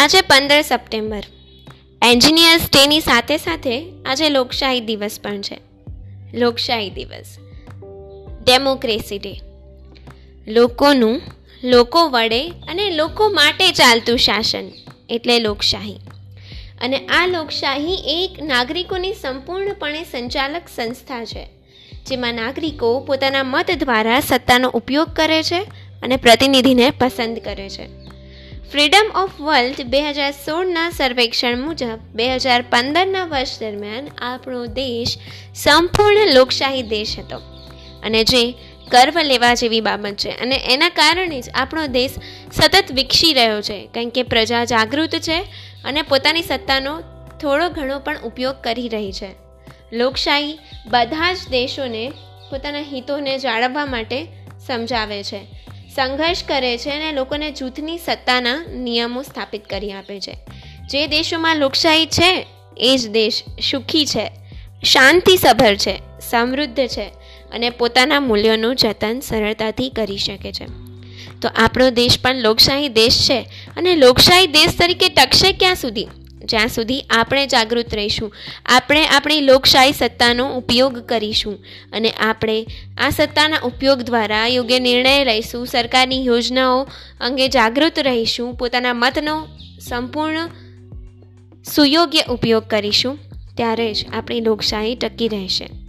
આજે પંદર September. Engineers ડેની સાથે સાથે આજે લોકશાહી દિવસ પણ છે. લોકશાહી દિવસ. Democracy day. લોકોનું, લોકો વડે અને લોકો માટે ચાલતું શાસન એટલે લોકશાહી. અને આ લોકશાહી એક નાગરિકોની સંપૂર્ણપણે સંચાલક સંસ્થા છે, જેમાં નાગરિકો પોતાના મત દ્વારા સત્તાનો ઉપયોગ કરે છે અને પ્રતિનિધિને પસંદ કરે છે. ફ્રીડમ ઓફ વર્લ્ડ બે હજાર સોળના સર્વેક્ષણ મુજબ બે હજાર પંદરના વર્ષ દરમિયાન આપણો દેશ સંપૂર્ણ લોકશાહી દેશ હતો. અને જે ગર્વ લેવા જેવી બાબત છે. અને એના કારણે જ આપણો દેશ સતત વિકસી રહ્યો છે. કારણ કે પ્રજા જાગૃત છે અને પોતાની સત્તાનો થોડો ઘણો પણ ઉપયોગ કરી રહી છે. લોકશાહી બધા જ દેશોને પોતાના હિતોને જાળવવા માટે સમજાવે છે. સંઘર્ષ કરે છે અને લોકોને જૂથની સત્તાના નિયમો સ્થાપિત કરી આપે છે. જે દેશોમાં લોકશાહી છે, એ જ દેશ સુખી છે, શાંતિસભર છે, સમૃદ્ધ છે અને પોતાના મૂલ્યોનું જતન સરળતાથી કરી શકે છે. તો આપણો દેશ પણ લોકશાહી દેશ છે અને લોકશાહી દેશ તરીકે ટકશે ક્યાં સુધી? જ્યાં સુધી આપણે જાગૃત રહીશું. આપણે આપણી લોકશાહી સત્તાનો ઉપયોગ કરીશું અને આપણે આ સત્તાના ઉપયોગ દ્વારા યોગ્ય નિર્ણય લઈશું, સરકારની યોજનાઓ અંગે જાગૃત રહીશું, પોતાના મતનો સંપૂર્ણ સુયોગ્ય ઉપયોગ કરીશું, ત્યારે જ આપણી લોકશાહી ટકી રહેશે.